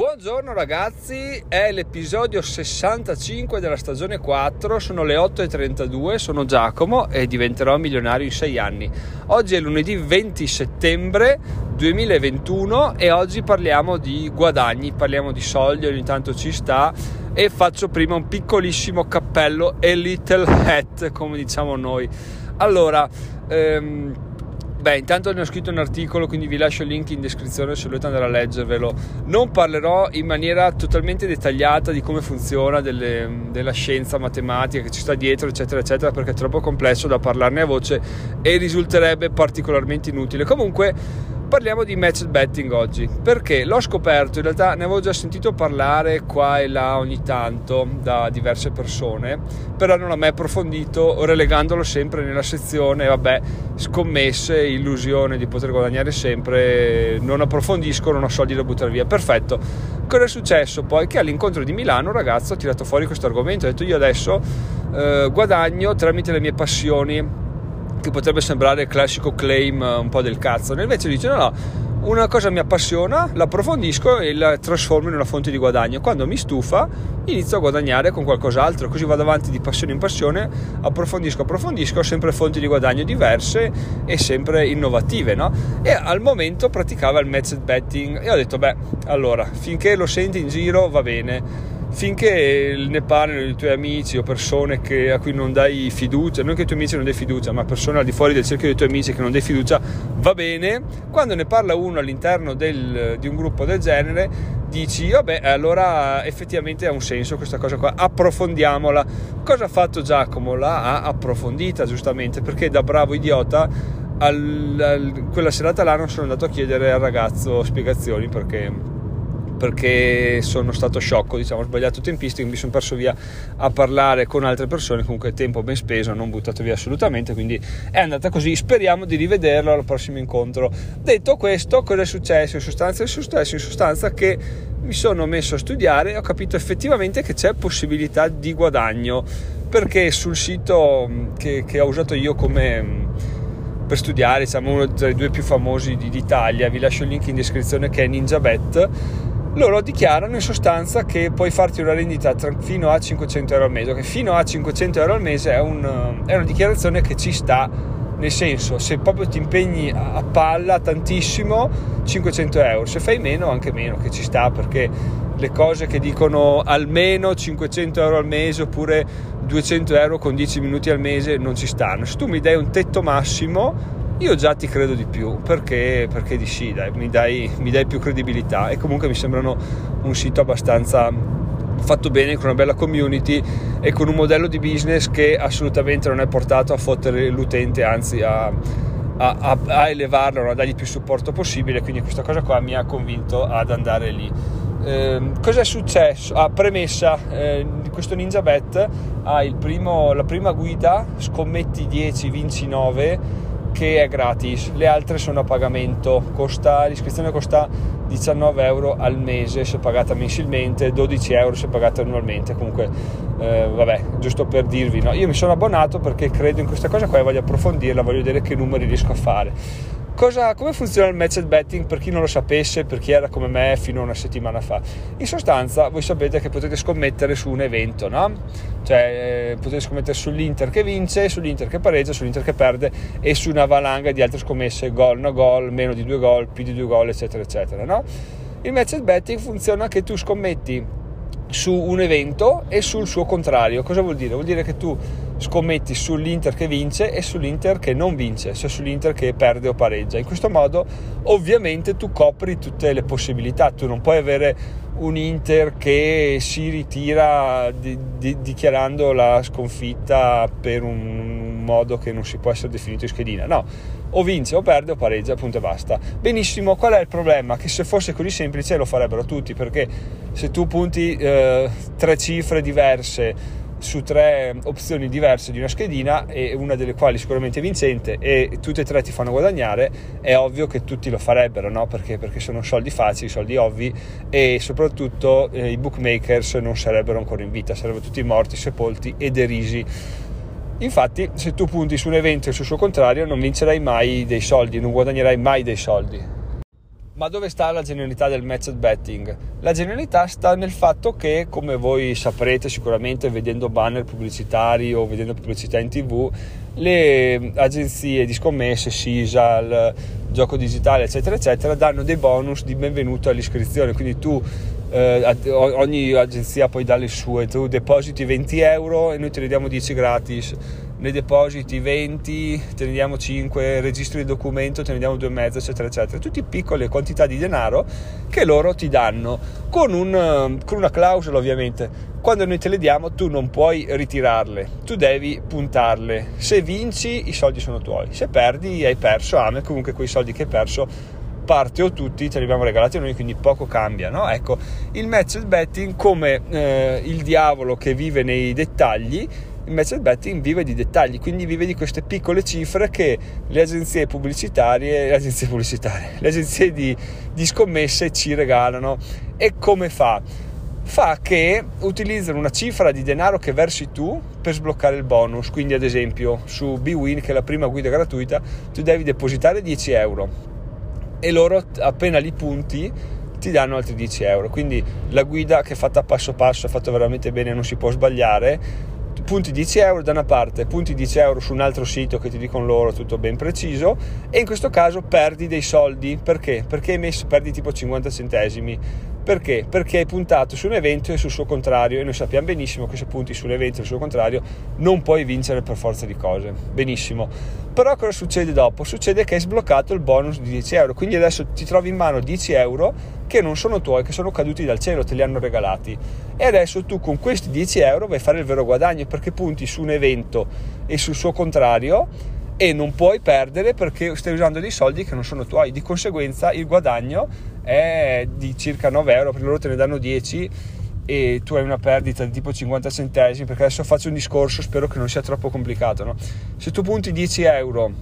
Buongiorno ragazzi, è l'episodio 65 della stagione 4, sono le 8.32, sono Giacomo e diventerò milionario in 6 anni. Oggi è lunedì 20 settembre 2021 e oggi parliamo di guadagni, parliamo di soldi, ogni tanto ci sta e faccio prima un piccolissimo cappello e little hat come diciamo noi. Allora, ehm, Beh, intanto ne ho scritto un articolo, quindi vi lascio il link in descrizione se volete andare a leggervelo. Non parlerò in maniera totalmente dettagliata di come funziona, delle, della scienza matematica che ci sta dietro, eccetera, eccetera, perché è troppo complesso da parlarne a voce e risulterebbe particolarmente inutile. Comunque, Parliamo di match betting oggi perché l'ho scoperto, in realtà ne avevo già sentito parlare qua e là ogni tanto da diverse persone, però non l'ho mai approfondito relegandolo sempre nella sezione, vabbè, scommesse, illusione di poter guadagnare sempre, non approfondisco, non ho soldi da buttare via. Perfetto. Cosa è successo poi? Che all'incontro di Milano un ragazzo ha tirato fuori questo argomento, ha detto io adesso eh, guadagno tramite le mie passioni che potrebbe sembrare classico claim eh, un po' del cazzo, invece dice no no, una cosa mi appassiona, l'approfondisco e la trasformo in una fonte di guadagno. Quando mi stufa, inizio a guadagnare con qualcos'altro, così vado avanti di passione in passione, approfondisco, approfondisco, ho sempre fonti di guadagno diverse e sempre innovative, no? E al momento praticava il match betting e ho detto, beh, allora, finché lo senti in giro va bene finché ne parlano i tuoi amici o persone che, a cui non dai fiducia, non che i tuoi amici non dai fiducia, ma persone al di fuori del cerchio dei tuoi amici che non dai fiducia, va bene. Quando ne parla uno all'interno del, di un gruppo del genere, dici, vabbè, allora effettivamente ha un senso questa cosa qua, approfondiamola. Cosa ha fatto Giacomo? L'ha approfondita giustamente, perché da bravo idiota al, al, quella serata là non sono andato a chiedere al ragazzo spiegazioni perché perché sono stato sciocco, diciamo, ho sbagliato tempistico, mi sono perso via a parlare con altre persone, comunque tempo ben speso, non buttato via assolutamente, quindi è andata così, speriamo di rivederlo al prossimo incontro. Detto questo, cosa è successo? In sostanza è successo in sostanza che mi sono messo a studiare e ho capito effettivamente che c'è possibilità di guadagno, perché sul sito mm, che, che ho usato io come mm, per studiare, diciamo uno dei due più famosi d'Italia, vi lascio il link in descrizione che è NinjaBet loro dichiarano in sostanza che puoi farti una rendita fino a 500 euro al mese, che fino a 500 euro al mese è, un, è una dichiarazione che ci sta, nel senso se proprio ti impegni a palla tantissimo 500 euro, se fai meno anche meno, che ci sta perché le cose che dicono almeno 500 euro al mese oppure 200 euro con 10 minuti al mese non ci stanno, se tu mi dai un tetto massimo io già ti credo di più perché, perché di sì, dai, mi, dai, mi dai più credibilità e comunque mi sembrano un sito abbastanza fatto bene con una bella community e con un modello di business che assolutamente non è portato a fottere l'utente anzi a, a, a, a elevarlo a dargli più supporto possibile quindi questa cosa qua mi ha convinto ad andare lì eh, cosa è successo? Ah, premessa eh, questo Ninja Bet ha primo, la prima guida scommetti 10 vinci 9 che è gratis, le altre sono a pagamento, costa, l'iscrizione costa 19 euro al mese se pagata mensilmente, 12 euro se pagata annualmente, comunque eh, vabbè, giusto per dirvi, no? io mi sono abbonato perché credo in questa cosa qua e voglio approfondirla, voglio vedere che numeri riesco a fare Cosa, come funziona il match betting per chi non lo sapesse, per chi era come me fino a una settimana fa? In sostanza, voi sapete che potete scommettere su un evento, no? Cioè, eh, potete scommettere sull'Inter che vince, sull'Inter che pareggia, sull'Inter che perde e su una valanga di altre scommesse, gol, no gol, meno di due gol, più di due gol, eccetera, eccetera, no? Il match betting funziona che tu scommetti su un evento e sul suo contrario. Cosa vuol dire? Vuol dire che tu scommetti sull'Inter che vince e sull'Inter che non vince, cioè sull'Inter che perde o pareggia. In questo modo ovviamente tu copri tutte le possibilità, tu non puoi avere un Inter che si ritira di, di, dichiarando la sconfitta per un modo che non si può essere definito in schedina, no, o vince o perde o pareggia, appunto e basta. Benissimo, qual è il problema? Che se fosse così semplice lo farebbero tutti, perché se tu punti eh, tre cifre diverse su tre opzioni diverse di una schedina e una delle quali sicuramente vincente e tutte e tre ti fanno guadagnare, è ovvio che tutti lo farebbero, no? Perché? Perché sono soldi facili, soldi ovvi e soprattutto eh, i bookmakers non sarebbero ancora in vita, sarebbero tutti morti, sepolti e derisi. Infatti, se tu punti su un evento e sul suo contrario, non vincerai mai dei soldi, non guadagnerai mai dei soldi Ma dove sta la genialità del match betting? La genialità sta nel fatto che, come voi saprete sicuramente vedendo banner pubblicitari o vedendo pubblicità in tv, le agenzie di scommesse, Sisal, gioco digitale, eccetera, eccetera, danno dei bonus di benvenuto all'iscrizione. Quindi tu eh, ogni agenzia poi dà le sue, tu depositi 20 euro e noi te ne diamo 10 gratis ne depositi 20, te ne diamo 5, registri il documento, te ne diamo 2,5, eccetera, eccetera. Tutte piccole quantità di denaro che loro ti danno con, un, con una clausola ovviamente. Quando noi te le diamo tu non puoi ritirarle, tu devi puntarle. Se vinci i soldi sono tuoi, se perdi hai perso, ma comunque quei soldi che hai perso parte o tutti te li abbiamo regalati noi, quindi poco cambia. No? Ecco, il match betting come eh, il diavolo che vive nei dettagli il betting vive di dettagli, quindi vive di queste piccole cifre che le agenzie pubblicitarie, le agenzie, pubblicitarie, le agenzie di, di scommesse ci regalano. E come fa? Fa che utilizzano una cifra di denaro che versi tu per sbloccare il bonus. Quindi, ad esempio, su BWin, che è la prima guida gratuita, tu devi depositare 10 euro e loro appena li punti ti danno altri 10 euro. Quindi la guida che è fatta passo passo, è fatta veramente bene, non si può sbagliare punti 10 euro da una parte, punti 10 euro su un altro sito che ti dicono loro tutto ben preciso e in questo caso perdi dei soldi perché? Perché hai messo, perdi tipo 50 centesimi perché? Perché hai puntato su un evento e sul suo contrario e noi sappiamo benissimo che se punti su un evento e sul suo contrario non puoi vincere per forza di cose. Benissimo. Però cosa succede dopo? Succede che hai sbloccato il bonus di 10 euro, quindi adesso ti trovi in mano 10 euro che non sono tuoi, che sono caduti dal cielo, te li hanno regalati. E adesso tu con questi 10 euro vai a fare il vero guadagno perché punti su un evento e sul suo contrario e non puoi perdere perché stai usando dei soldi che non sono tuoi. Di conseguenza il guadagno è di circa 9 euro, perché loro te ne danno 10 e tu hai una perdita di tipo 50 centesimi, perché adesso faccio un discorso, spero che non sia troppo complicato. No? Se tu punti 10 euro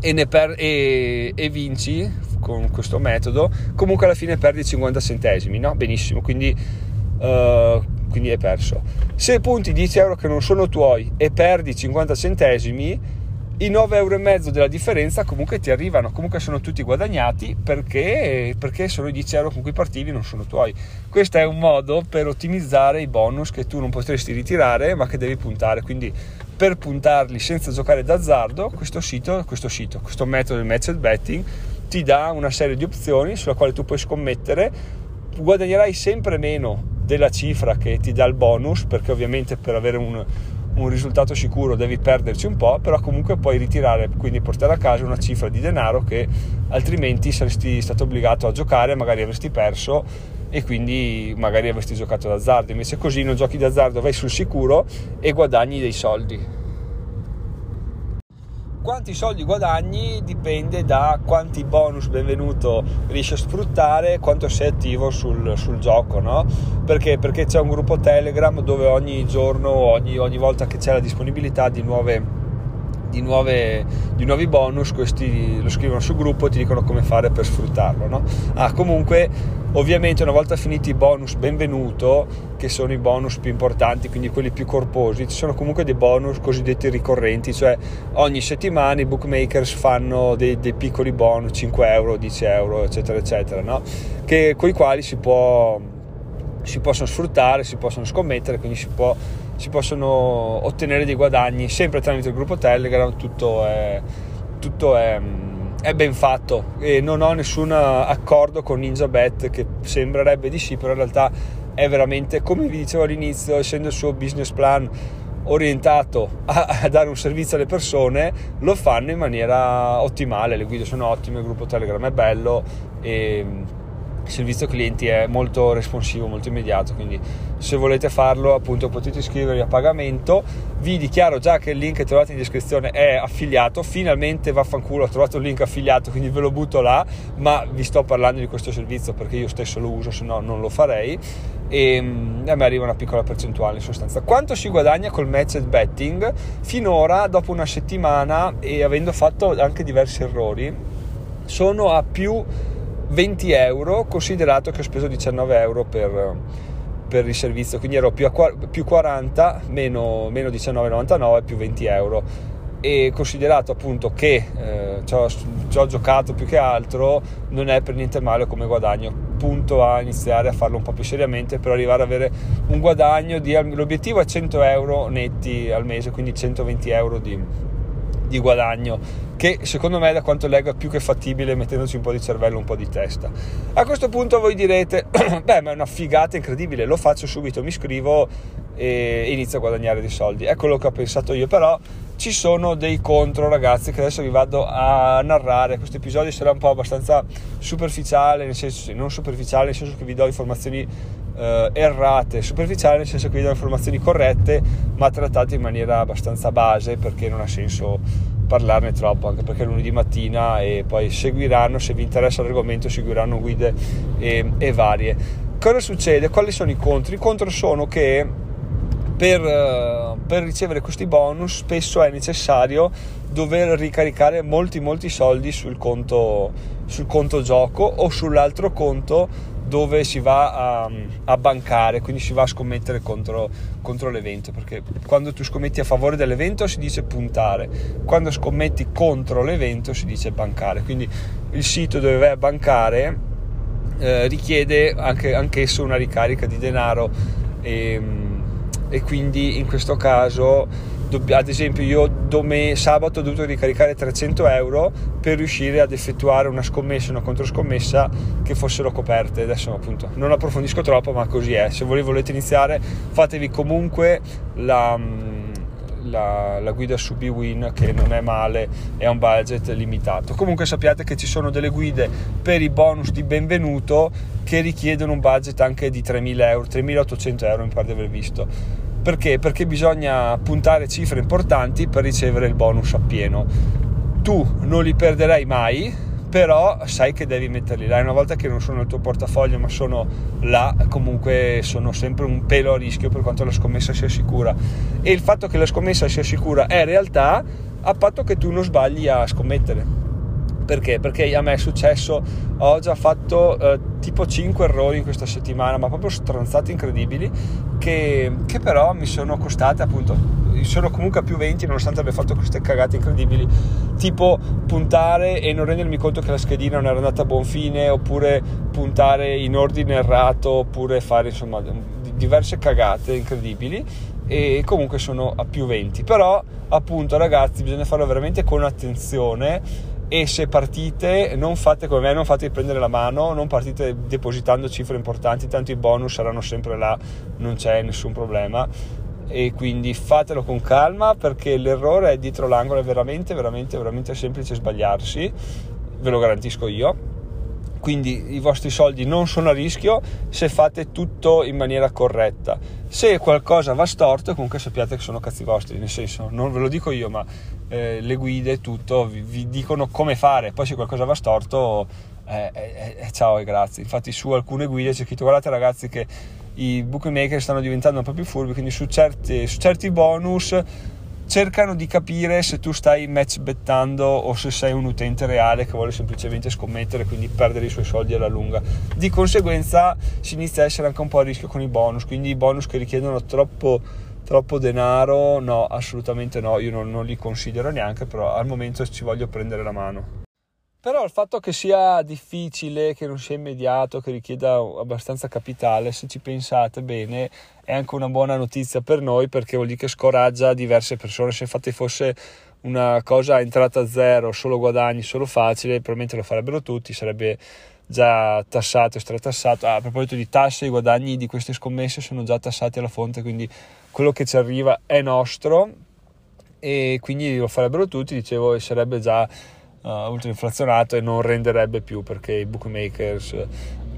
e, per, e, e, vinci con questo metodo, comunque alla fine perdi 50 centesimi, no? Benissimo, quindi, uh, quindi hai perso. Se punti 10 euro che non sono tuoi e perdi 50 centesimi, i 9,5 euro della differenza comunque ti arrivano, comunque sono tutti guadagnati perché, perché sono i 10 euro con cui partivi non sono tuoi. Questo è un modo per ottimizzare i bonus che tu non potresti ritirare ma che devi puntare, quindi per puntarli senza giocare d'azzardo questo sito, questo, sito, questo metodo del match betting ti dà una serie di opzioni sulla quale tu puoi scommettere, guadagnerai sempre meno della cifra che ti dà il bonus perché ovviamente per avere un un risultato sicuro devi perderci un po', però comunque puoi ritirare, quindi portare a casa una cifra di denaro che altrimenti saresti stato obbligato a giocare, magari avresti perso e quindi magari avresti giocato d'azzardo. Invece così non giochi d'azzardo, vai sul sicuro e guadagni dei soldi quanti soldi guadagni dipende da quanti bonus benvenuto riesci a sfruttare quanto sei attivo sul, sul gioco no? perché? perché c'è un gruppo telegram dove ogni giorno ogni, ogni volta che c'è la disponibilità di nuove di, nuove, di, nuovi bonus, questi lo scrivono sul gruppo e ti dicono come fare per sfruttarlo. No? Ah, comunque, ovviamente, una volta finiti i bonus benvenuto, che sono i bonus più importanti, quindi quelli più corposi, ci sono comunque dei bonus cosiddetti ricorrenti, cioè ogni settimana i bookmakers fanno dei, dei piccoli bonus, 5 euro, 10 euro, eccetera, eccetera, no? che, con i quali si può si possono sfruttare, si possono scommettere, quindi si, può, si, possono ottenere dei guadagni sempre tramite il gruppo Telegram, tutto è, tutto è, è ben fatto. E non ho nessun accordo con NinjaBet che sembrerebbe di sì, però in realtà è veramente, come vi dicevo all'inizio, essendo il suo business plan orientato a, a, dare un servizio alle persone lo fanno in maniera ottimale. Le guide sono ottime il gruppo telegram è bello e il servizio clienti è molto responsivo, molto immediato, quindi se volete farlo appunto potete iscrivervi a pagamento. Vi dichiaro già che il link che trovate in descrizione è affiliato, finalmente vaffanculo ho trovato il link affiliato, quindi ve lo butto là, ma vi sto parlando di questo servizio perché io stesso lo uso, se no non lo farei e mm, a me arriva una piccola percentuale in sostanza. Quanto si guadagna col matched betting? Finora, dopo una settimana e avendo fatto anche diversi errori, sono a più 20 euro, considerato che ho speso 19 euro per, per il servizio, quindi ero più, a, più 40, meno, meno 19,99 più 20 euro. e considerato appunto che eh, ci, ho, giocato più che altro non è per niente male come guadagno punto a iniziare a farlo un po' più seriamente per arrivare ad avere un guadagno di l'obiettivo è 100 euro netti al mese quindi 120 euro di, di guadagno che secondo me da quanto leggo è più che fattibile mettendoci un po' di cervello un po' di testa. A questo punto voi direte beh ma è una figata incredibile lo faccio subito mi iscrivo e inizio a guadagnare dei soldi. È quello che ho pensato io però ci sono dei contro ragazzi che adesso vi vado a narrare questo episodio sarà un po' abbastanza superficiale nel senso non superficiale nel senso che vi do informazioni eh, errate superficiale nel senso che vi do informazioni corrette ma trattate in maniera abbastanza base perché non ha senso parlarne troppo anche perché lunedì mattina e poi seguiranno se vi interessa l'argomento seguiranno guide e, e varie cosa succede? quali sono i contro? i contro sono che per, eh, per, ricevere questi bonus spesso è necessario dover ricaricare molti molti soldi sul conto, sul conto gioco o sull'altro conto dove si va a, a bancare, quindi si va a scommettere contro, contro, l'evento, perché quando tu scommetti a favore dell'evento si dice puntare, quando scommetti contro l'evento si dice bancare, quindi il sito dove vai a bancare eh, richiede anche, anch'esso una ricarica di denaro. E, ehm, e quindi in questo caso ad esempio io dome, sabato ho dovuto ricaricare 300 euro per riuscire ad effettuare una scommessa una controscommessa che fossero coperte. Adesso appunto non approfondisco troppo ma così è. Se voi volete iniziare fatevi comunque la, la, la guida su BWin che non è male ha un budget limitato. Comunque sappiate che ci sono delle guide per i bonus di benvenuto che richiedono un budget anche di 3.000 euro 3.800 euro mi pare di aver visto perché? Perché bisogna puntare cifre importanti per ricevere il bonus appieno. Tu non li perderai mai, però sai che devi metterli là. Una volta che non sono nel tuo portafoglio, ma sono là, comunque sono sempre un pelo a rischio per quanto la scommessa sia sicura. E il fatto che la scommessa sia sicura è realtà a patto che tu non sbagli a scommettere. Perché? Perché a me è successo, ho già fatto eh, tipo 5 errori in questa settimana, ma proprio stronzate incredibili, che, che però mi sono costate appunto sono comunque a più 20 nonostante abbia fatto queste cagate incredibili tipo puntare e non rendermi conto che la schedina non era andata a buon fine oppure puntare in ordine errato oppure fare insomma diverse cagate incredibili e comunque sono a più 20 però appunto ragazzi bisogna farlo veramente con attenzione e se partite non fate come me, non fate prendere la mano, non partite depositando cifre importanti, tanto i bonus saranno sempre là, non c'è nessun problema. E quindi fatelo con calma perché l'errore è dietro l'angolo, è veramente veramente veramente semplice sbagliarsi, ve lo garantisco io quindi i vostri soldi non sono a rischio se fate tutto in maniera corretta. Se qualcosa va storto, comunque sappiate che sono cazzi vostri, nel senso, non ve lo dico io, ma eh, le guide, tutto, vi, vi, dicono come fare, poi se qualcosa va storto, eh, eh, eh ciao e grazie. Infatti su alcune guide c'è scritto, guardate ragazzi che i bookmaker stanno diventando un po' più furbi, quindi su certi, su certi bonus cercano di capire se tu stai match bettando o se sei un utente reale che vuole semplicemente scommettere quindi perdere i suoi soldi alla lunga. Di conseguenza si inizia a essere anche un po' a rischio con i bonus quindi i bonus che richiedono troppo, troppo denaro no assolutamente no io non, non li considero neanche però al momento ci voglio prendere la mano però il fatto che sia difficile, che non sia immediato, che richieda abbastanza capitale, se ci pensate bene, è anche una buona notizia per noi perché vuol dire che scoraggia diverse persone. Se infatti fosse una cosa entrata a zero, solo guadagni, solo facile, probabilmente lo farebbero tutti, sarebbe già tassato e stratassato. Ah, a proposito di tasse, i guadagni di queste scommesse sono già tassati alla fonte, quindi quello che ci arriva è nostro e quindi lo farebbero tutti, dicevo, e sarebbe già uh, ultrainflazionato e non renderebbe più perché i bookmakers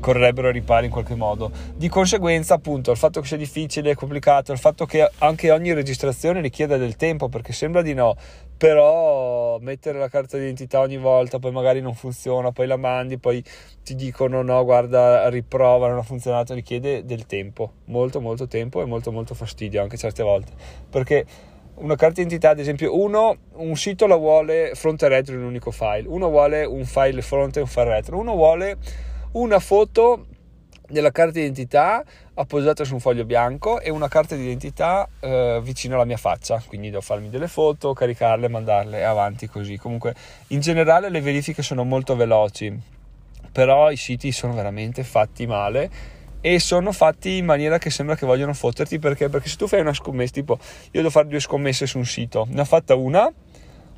correrebbero a ripari in qualche modo. Di conseguenza, appunto, il fatto che sia difficile, complicato, il fatto che anche ogni registrazione richieda del tempo, perché sembra di no, però mettere la carta d'identità ogni volta, poi magari non funziona, poi la mandi, poi ti dicono no, guarda, riprova, non ha funzionato, richiede del tempo, molto molto tempo e molto molto fastidio anche certe volte, perché una carta d'identità, ad esempio, uno un sito la vuole fronte e retro in un unico file, uno vuole un file fronte e un file retro, uno vuole una foto della carta d'identità appoggiata su un foglio bianco e una carta d'identità eh, vicino alla mia faccia, quindi devo farmi delle foto, caricarle, mandarle avanti così. Comunque in generale le verifiche sono molto veloci, però i siti sono veramente fatti male e sono fatti in maniera che sembra che vogliono fotterti perché, perché se tu fai una scommessa, tipo io devo fare due scommesse su un sito, ne ho fatta una,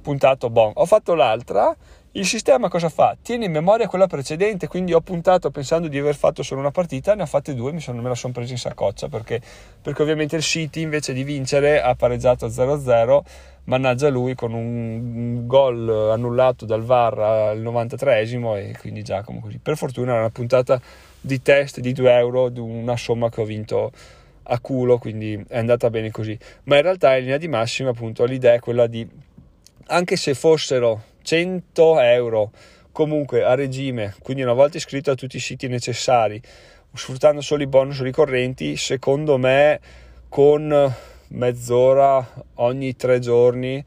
puntato, bon, ho fatto l'altra il sistema cosa fa? Tiene in memoria quella precedente, quindi ho puntato pensando di aver fatto solo una partita, ne ho fatte due, mi sono, me la sono presa in saccoccia perché, perché ovviamente il City invece di vincere ha pareggiato 0-0, mannaggia lui con un gol annullato dal VAR al 93esimo e quindi Giacomo così. Per fortuna era una puntata di test di 2 euro di una somma che ho vinto a culo, quindi è andata bene così. Ma in realtà in linea di massima appunto l'idea è quella di, anche se fossero 100 euro comunque a regime, quindi una volta iscritto a tutti i siti necessari, sfruttando solo i bonus ricorrenti, secondo me con mezz'ora ogni tre giorni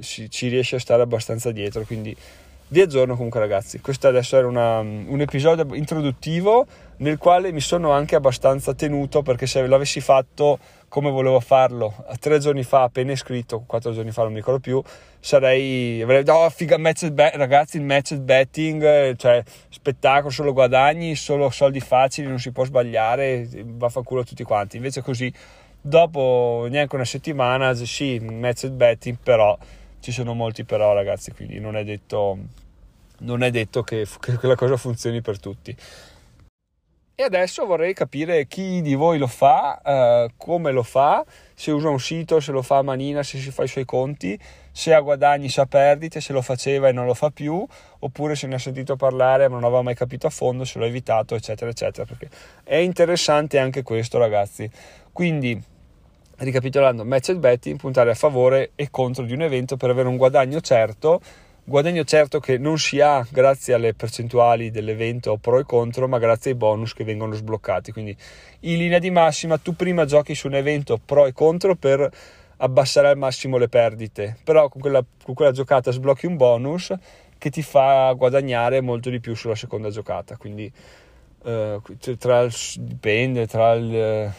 ci, riesce a stare abbastanza dietro, quindi vi aggiorno comunque ragazzi, questo adesso era una, un episodio introduttivo nel quale mi sono anche abbastanza tenuto perché se l'avessi fatto come volevo farlo? Tre giorni fa, appena iscritto, quattro giorni fa non mi ricordo più, sarei, avrei oh figa, match bet, ragazzi il match betting, cioè spettacolo, solo guadagni, solo soldi facili, non si può sbagliare, va fa culo a tutti quanti, invece così dopo neanche una settimana, sì, match betting, però ci sono molti però ragazzi, quindi non è detto, non è detto che, che quella cosa funzioni per tutti. E adesso vorrei capire chi di voi lo fa, eh, come lo fa, se usa un sito, se lo fa a manina, se si fa i suoi conti, se ha guadagni, se ha perdite, se lo faceva e non lo fa più, oppure se ne ha sentito parlare ma non aveva mai capito a fondo, se l'ha evitato, eccetera, eccetera. Perché è interessante anche questo, ragazzi. Quindi, ricapitolando, match betting, puntare a favore e contro di un evento per avere un guadagno certo Guadagno certo che non si ha grazie alle percentuali dell'evento pro e contro, ma grazie ai bonus che vengono sbloccati. Quindi in linea di massima tu prima giochi su un evento pro e contro per abbassare al massimo le perdite, però con quella, con quella giocata sblocchi un bonus che ti fa guadagnare molto di più sulla seconda giocata. Quindi eh, tra il, dipende tra il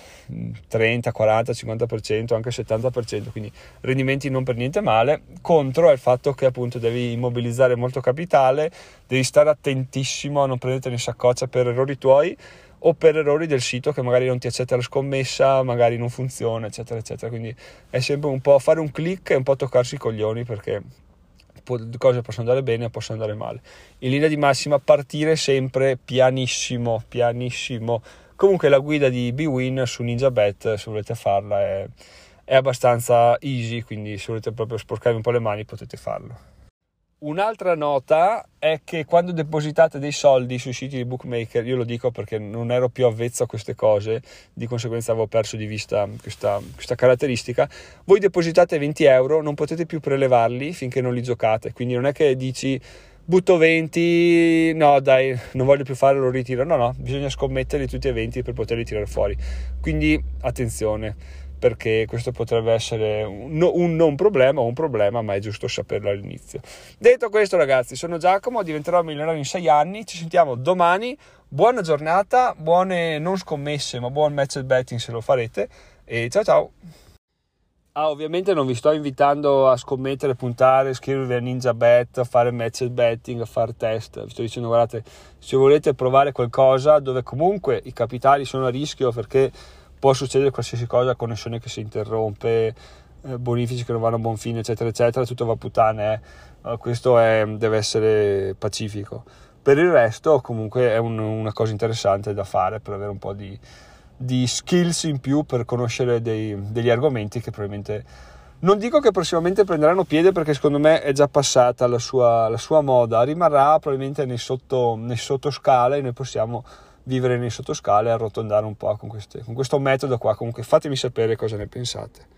30, 40, 50%, anche 70%, quindi rendimenti non per niente male. Contro è il fatto che appunto devi immobilizzare molto capitale, devi stare attentissimo a non prenderti in saccoccia per errori tuoi o per errori del sito che magari non ti accetta la scommessa, magari non funziona, eccetera, eccetera. Quindi è sempre un po' fare un click e un po' toccarsi i coglioni perché cose possono andare bene o possono andare male. In linea di massima partire sempre pianissimo, pianissimo. Comunque la guida di Bwin su NinjaBet, se volete farla, è, è abbastanza easy, quindi se volete proprio sporcarvi un po' le mani potete farlo. Un'altra nota è che quando depositate dei soldi sui siti di bookmaker, io lo dico perché non ero più avvezzo a queste cose, di conseguenza avevo perso di vista questa, questa caratteristica, voi depositate 20 euro, non potete più prelevarli finché non li giocate, quindi non è che dici butto 20, no dai, non voglio più fare, lo ritiro, no no, bisogna scommetterli tutti e 20 per poterli tirare fuori, quindi attenzione perché questo potrebbe essere un, un, non problema o un problema, ma è giusto saperlo all'inizio. Detto questo, ragazzi, sono Giacomo, diventerò milionario in sei anni. Ci sentiamo domani. Buona giornata, buone non scommesse, ma buon match betting se lo farete. E ciao ciao. Ah, ovviamente non vi sto invitando a scommettere, puntare, scrivervi a Ninja Bet, a fare match betting, a fare test. Vi sto dicendo, guardate, se volete provare qualcosa dove comunque i capitali sono a rischio perché può succedere qualsiasi cosa, connessione che si interrompe, eh, bonifici che non vanno a buon fine, eccetera, eccetera, tutto va puttane, eh. questo è, deve essere pacifico. Per il resto comunque è un, una cosa interessante da fare per avere un po' di, di skills in più per conoscere dei, degli argomenti che probabilmente non dico che prossimamente prenderanno piede perché secondo me è già passata la sua, la sua moda, rimarrà probabilmente nei, sotto, nei sottoscala e noi possiamo vivere nei sottoscale e arrotondare un po' con, queste, con questo metodo qua. Comunque fatemi sapere cosa ne pensate.